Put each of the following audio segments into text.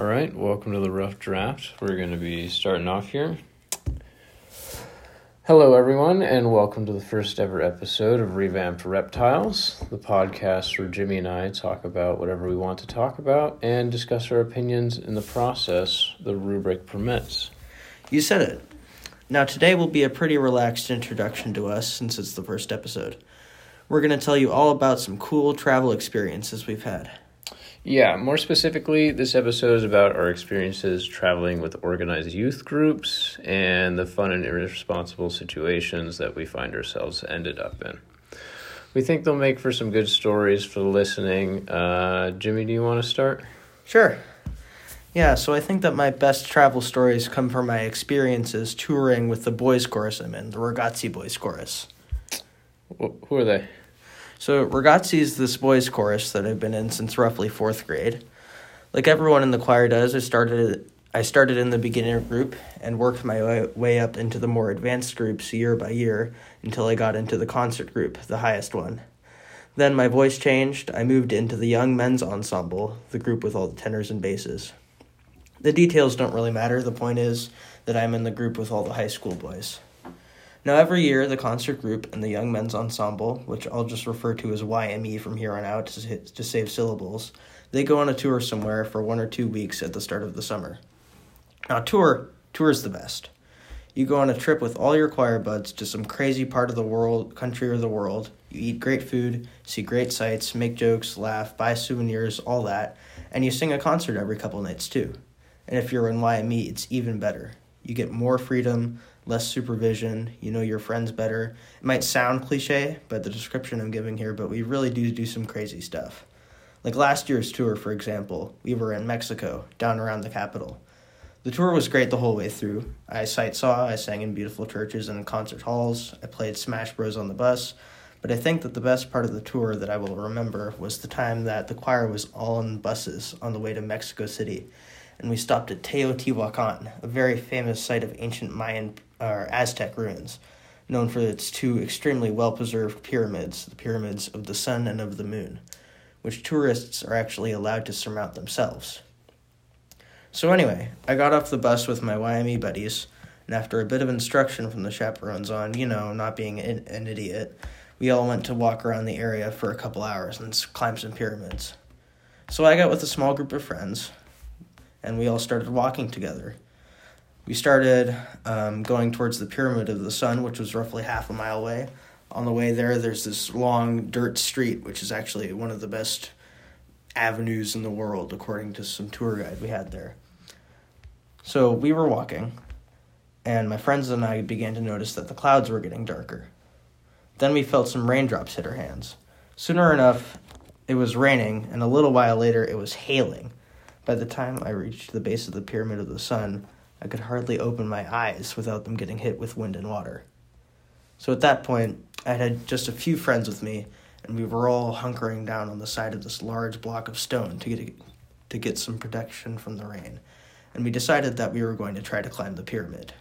All right, welcome to the rough draft. We're going to be starting off here. Hello, everyone, and welcome to the first ever episode of Revamped Reptiles, the podcast where Jimmy and I talk about whatever we want to talk about and discuss our opinions in the process the rubric permits. You said it. Now, today will be a pretty relaxed introduction to us since it's the first episode. We're going to tell you all about some cool travel experiences we've had. Yeah, more specifically, this episode is about our experiences traveling with organized youth groups and the fun and irresponsible situations that we find ourselves ended up in. We think they'll make for some good stories for the listening. Uh, Jimmy, do you want to start? Sure. Yeah, so I think that my best travel stories come from my experiences touring with the boys' chorus I'm in, the Ragazzi Boys Chorus. Wh- who are they? So, Ragazzi is this boys' chorus that I've been in since roughly fourth grade. Like everyone in the choir does, I started I started in the beginner group and worked my way, way up into the more advanced groups year by year until I got into the concert group, the highest one. Then my voice changed. I moved into the young men's ensemble, the group with all the tenors and basses. The details don't really matter. The point is that I'm in the group with all the high school boys. Now, every year, the concert group and the Young Men's Ensemble, which I'll just refer to as YME from here on out to, to save syllables, they go on a tour somewhere for one or two weeks at the start of the summer. Now, tour, tour is the best. You go on a trip with all your choir buds to some crazy part of the world, country or the world. You eat great food, see great sights, make jokes, laugh, buy souvenirs, all that, and you sing a concert every couple nights too. And if you're in YME, it's even better. You get more freedom, less supervision, you know your friends better. It might sound cliche but the description I'm giving here, but we really do do some crazy stuff. Like last year's tour, for example, we were in Mexico, down around the capital. The tour was great the whole way through. I sight saw, I sang in beautiful churches and concert halls, I played Smash Bros on the bus, but I think that the best part of the tour that I will remember was the time that the choir was all on buses on the way to Mexico City, and we stopped at Teotihuacan, a very famous site of ancient Mayan or Aztec ruins, known for its two extremely well preserved pyramids, the pyramids of the sun and of the moon, which tourists are actually allowed to surmount themselves. So, anyway, I got off the bus with my YME buddies, and after a bit of instruction from the chaperones on, you know, not being an idiot, we all went to walk around the area for a couple hours and climb some pyramids. So I got with a small group of friends, and we all started walking together. We started um, going towards the Pyramid of the Sun, which was roughly half a mile away. On the way there, there's this long dirt street, which is actually one of the best avenues in the world, according to some tour guide we had there. So we were walking, and my friends and I began to notice that the clouds were getting darker. Then we felt some raindrops hit our hands. Sooner enough, it was raining, and a little while later, it was hailing. By the time I reached the base of the Pyramid of the Sun, I could hardly open my eyes without them getting hit with wind and water. So at that point, I had just a few friends with me, and we were all hunkering down on the side of this large block of stone to get to get some protection from the rain. And we decided that we were going to try to climb the pyramid.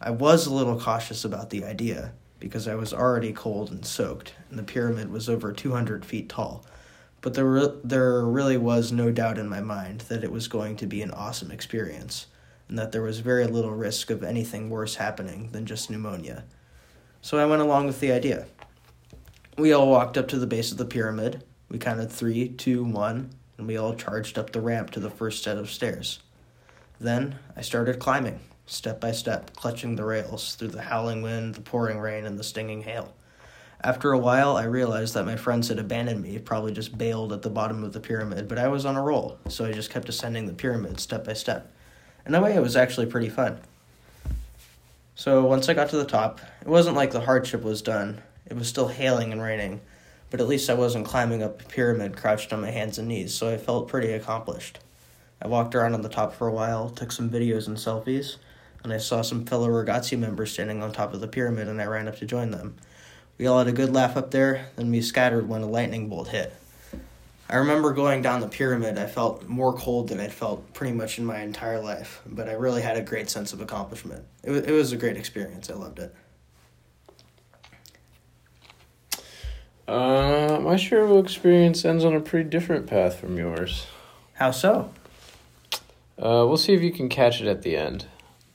I was a little cautious about the idea because I was already cold and soaked, and the pyramid was over 200 feet tall. But there, re- there really was no doubt in my mind that it was going to be an awesome experience and that there was very little risk of anything worse happening than just pneumonia. So I went along with the idea. We all walked up to the base of the pyramid. We counted three, two, one, and we all charged up the ramp to the first set of stairs. Then I started climbing, step by step, clutching the rails through the howling wind, the pouring rain, and the stinging hail. After a while, I realized that my friends had abandoned me, probably just bailed at the bottom of the pyramid, but I was on a roll, so I just kept ascending the pyramid step by step. In a way, it was actually pretty fun. So once I got to the top, it wasn't like the hardship was done. It was still hailing and raining, but at least I wasn't climbing up a pyramid crouched on my hands and knees, so I felt pretty accomplished. I walked around on the top for a while, took some videos and selfies, and I saw some fellow Ragazzi members standing on top of the pyramid, and I ran up to join them. We all had a good laugh up there, then we scattered when a lightning bolt hit. I remember going down the pyramid. I felt more cold than I'd felt pretty much in my entire life, but I really had a great sense of accomplishment. It was, it was a great experience. I loved it. Uh, my travel experience ends on a pretty different path from yours. How so? Uh, we'll see if you can catch it at the end.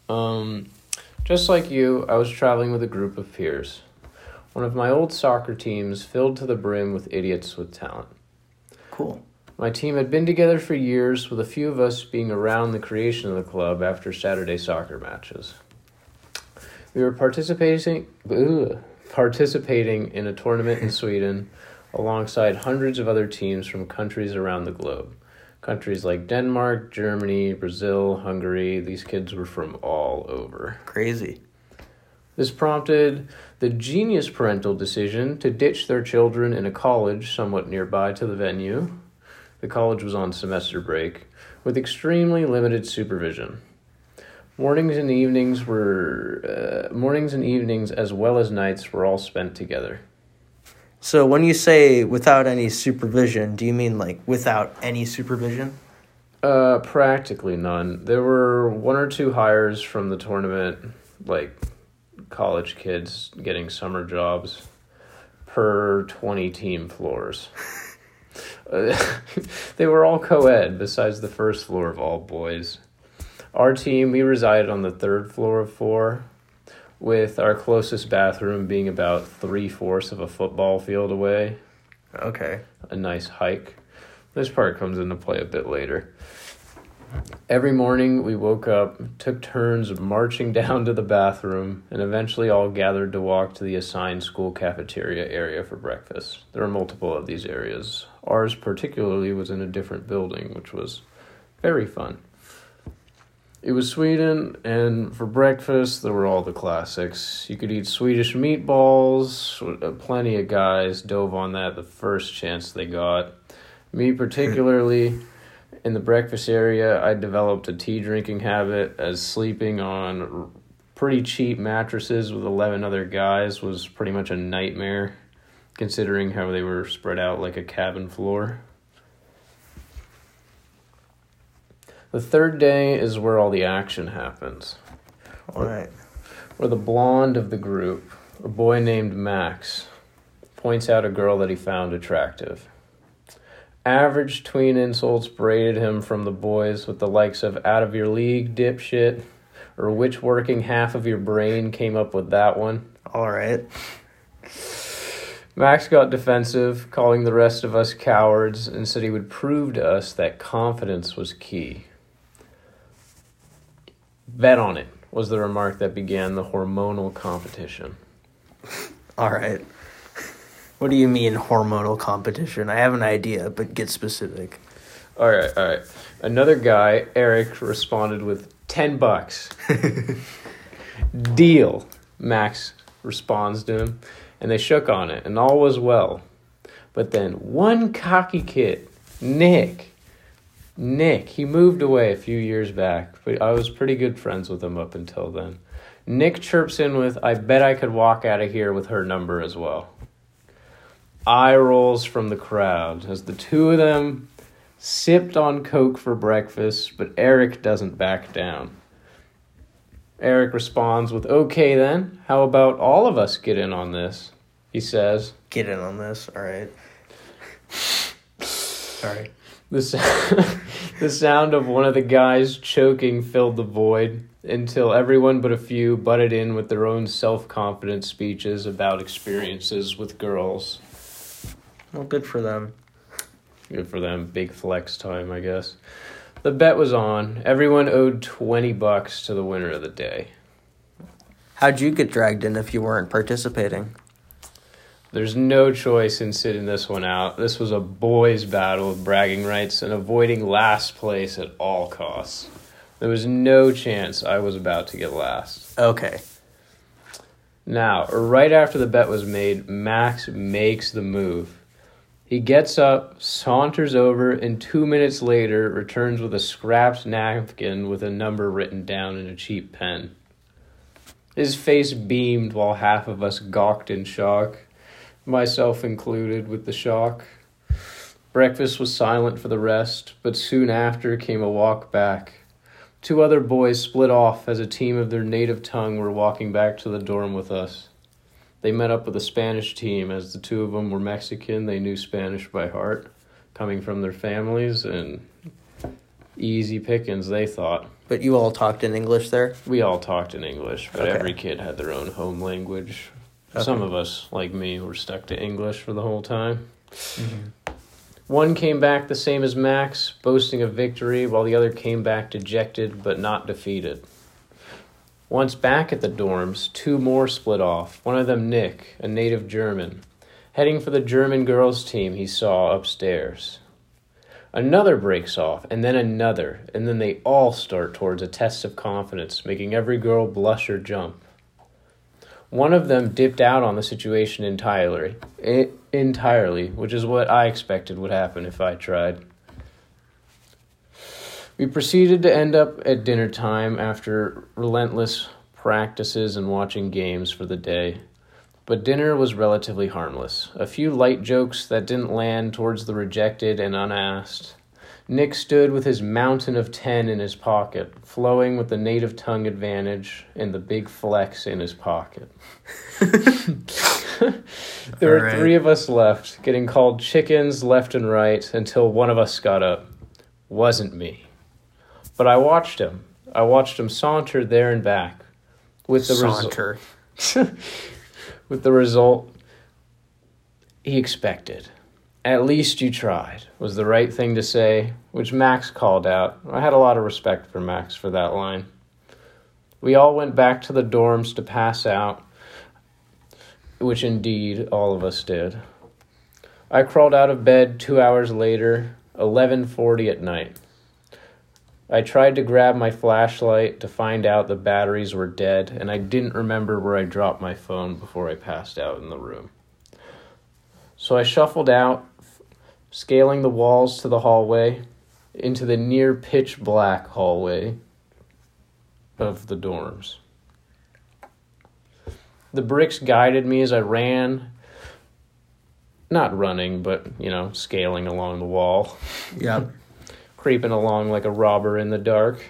Um, just like you, I was traveling with a group of peers. One of my old soccer teams filled to the brim with idiots with talent. Cool. My team had been together for years, with a few of us being around the creation of the club after Saturday soccer matches. We were participating ugh, participating in a tournament in Sweden alongside hundreds of other teams from countries around the globe. Countries like Denmark, Germany, Brazil, Hungary, these kids were from all over. Crazy. This prompted the genius parental decision to ditch their children in a college somewhat nearby to the venue. The college was on semester break, with extremely limited supervision. Mornings and evenings were uh, mornings and evenings as well as nights were all spent together. So when you say without any supervision, do you mean like without any supervision? Uh, practically none. There were one or two hires from the tournament, like college kids getting summer jobs per 20 team floors. Uh, they were all co ed, besides the first floor of all boys. Our team, we resided on the third floor of four, with our closest bathroom being about three fourths of a football field away. Okay. A nice hike. This part comes into play a bit later. Every morning we woke up, took turns marching down to the bathroom, and eventually all gathered to walk to the assigned school cafeteria area for breakfast. There were multiple of these areas. Ours, particularly, was in a different building, which was very fun. It was Sweden, and for breakfast, there were all the classics. You could eat Swedish meatballs. Uh, plenty of guys dove on that the first chance they got. Me, particularly, in the breakfast area, I developed a tea drinking habit as sleeping on pretty cheap mattresses with 11 other guys was pretty much a nightmare, considering how they were spread out like a cabin floor. The third day is where all the action happens. All right. Where the blonde of the group, a boy named Max, points out a girl that he found attractive. Average tween insults braided him from the boys with the likes of out of your league, dipshit, or which working half of your brain came up with that one. All right. Max got defensive, calling the rest of us cowards, and said he would prove to us that confidence was key. Bet on it, was the remark that began the hormonal competition. All right. What do you mean hormonal competition? I have an idea, but get specific. All right, all right. Another guy, Eric, responded with 10 bucks. Deal, Max responds to him, and they shook on it, and all was well. But then one cocky kid, Nick, Nick, he moved away a few years back, but I was pretty good friends with him up until then. Nick chirps in with, I bet I could walk out of here with her number as well. Eye rolls from the crowd as the two of them sipped on Coke for breakfast, but Eric doesn't back down. Eric responds with, Okay then, how about all of us get in on this? He says. Get in on this. All right. Sorry. The, sound, the sound of one of the guys choking filled the void until everyone but a few butted in with their own self confident speeches about experiences with girls. Well, good for them. Good for them. Big flex time, I guess. The bet was on. Everyone owed 20 bucks to the winner of the day. How'd you get dragged in if you weren't participating? There's no choice in sitting this one out. This was a boys' battle of bragging rights and avoiding last place at all costs. There was no chance I was about to get last. Okay. Now, right after the bet was made, Max makes the move. He gets up, saunters over, and two minutes later returns with a scrapped napkin with a number written down in a cheap pen. His face beamed while half of us gawked in shock, myself included with the shock. Breakfast was silent for the rest, but soon after came a walk back. Two other boys split off as a team of their native tongue were walking back to the dorm with us. They met up with a Spanish team. As the two of them were Mexican, they knew Spanish by heart, coming from their families, and easy pickings, they thought. But you all talked in English there? We all talked in English, but Okay. every kid had their own home language. Okay. Some of us, like me, were stuck to English for the whole time. Mm-hmm. One came back the same as Max, boasting of victory, while the other came back dejected but not defeated. Once back at the dorms, two more split off. One of them, Nick, a native German, heading for the German girls' team he saw upstairs. Another breaks off, and then another, and then they all start towards a test of confidence, making every girl blush or jump. One of them dipped out on the situation entirely, entirely, which is what I expected would happen if I tried. We proceeded to end up at dinner time after relentless practices and watching games for the day. But dinner was relatively harmless. A few light jokes that didn't land towards the rejected and unasked. Nick stood with his mountain of 10 in his pocket, flowing with the native tongue advantage and the big flex in his pocket. there were Alright. three of us left, getting called chickens left and right until one of us got up. Wasn't me. But I watched him. I watched him saunter there and back. With the result with the result he expected. At least you tried, was the right thing to say, which Max called out. I had a lot of respect for Max for that line. We all went back to the dorms to pass out, which indeed all of us did. I crawled out of bed 2 hours later, 11:40 at night. I tried to grab my flashlight to find out the batteries were dead, and I didn't remember where I dropped my phone before I passed out in the room. So I shuffled out, scaling the walls to the hallway, into the near pitch black hallway of the dorms. The bricks guided me as I ran, not running, but, you know, scaling along the wall Yep. creeping along like a robber in the dark.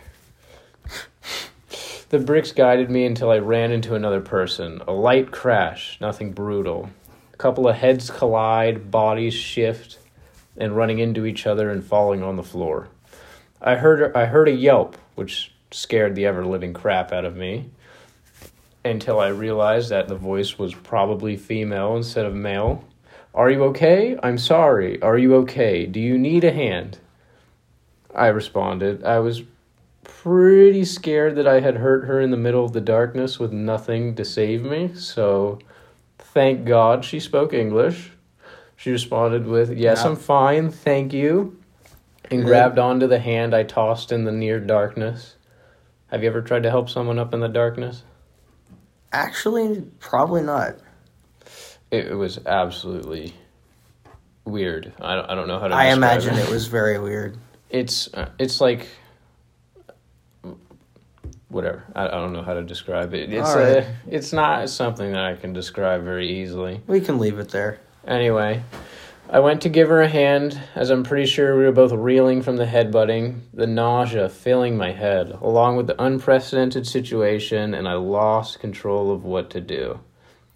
The bricks guided me until I ran into another person. A light crash, nothing brutal. A couple of heads collide, bodies shift, and running into each other and falling on the floor. I heard I heard a yelp, which scared the ever living crap out of me. Until I realized that the voice was probably female instead of male. Are you okay? I'm sorry. Are you okay? Do you need a hand? I responded. I was pretty scared that I had hurt her in the middle of the darkness with nothing to save me, so thank God she spoke English. She responded with, Yes, Yeah. I'm fine, thank you, and grabbed onto the hand I tossed in the near darkness. Have you ever tried to help someone up in the darkness? Actually, probably not. It, it was absolutely weird. I don't, I don't know how to I imagine it was very weird. It's uh, it's like whatever I, I don't know how to describe it it's right. uh, it's not something that i can describe very easily We can leave it there. anyway i went to give her a hand as i'm pretty sure we were both reeling from the headbutting the nausea filling my head along with the unprecedented situation and i lost control of what to do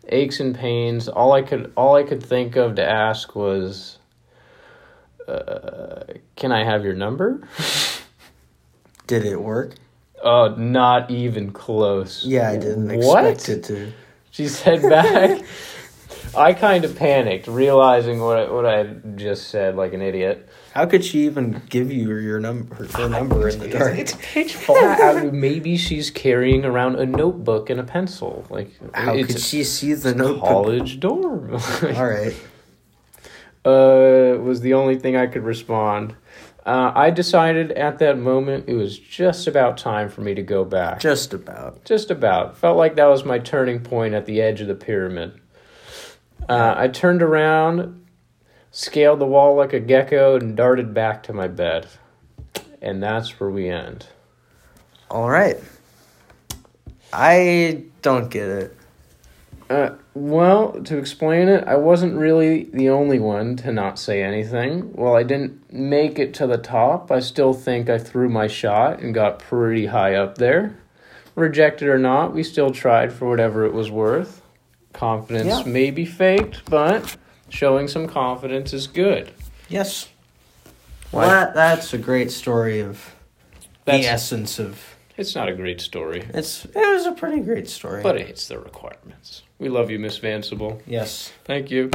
aches and pains all i could all i could think of to ask was uh, can i have your number Did it work? Oh, not even close. Yeah, I didn't What? expect it to. She said back. I kind of panicked, realizing what I, what I just said, like an idiot. How could she even give you your number, her number in the dark? It's pitch black. Maybe she's carrying around a notebook and a pencil. Like How could she see the notebook? college dorm. All right. uh, was the only thing I could respond. Uh, I decided at that moment it was just about time for me to go back. Just about. Just about. Felt like that was my turning point at the edge of the pyramid. Uh, I turned around, scaled the wall like a gecko, and darted back to my bed. And that's where we end. All right. I don't get it. Uh, well, to explain it, I wasn't really the only one to not say anything. While I didn't make it to the top, I still think I threw my shot and got pretty high up there. Rejected or not, we still tried for whatever it was worth. Confidence Yeah. may be faked, but showing some confidence is good. Yes. Well, that, that's a great story of That's the essence of it's not a great story, it's. It was a pretty great story. but it hits the requirements. We love you, Miss Vancible. yes. Thank you.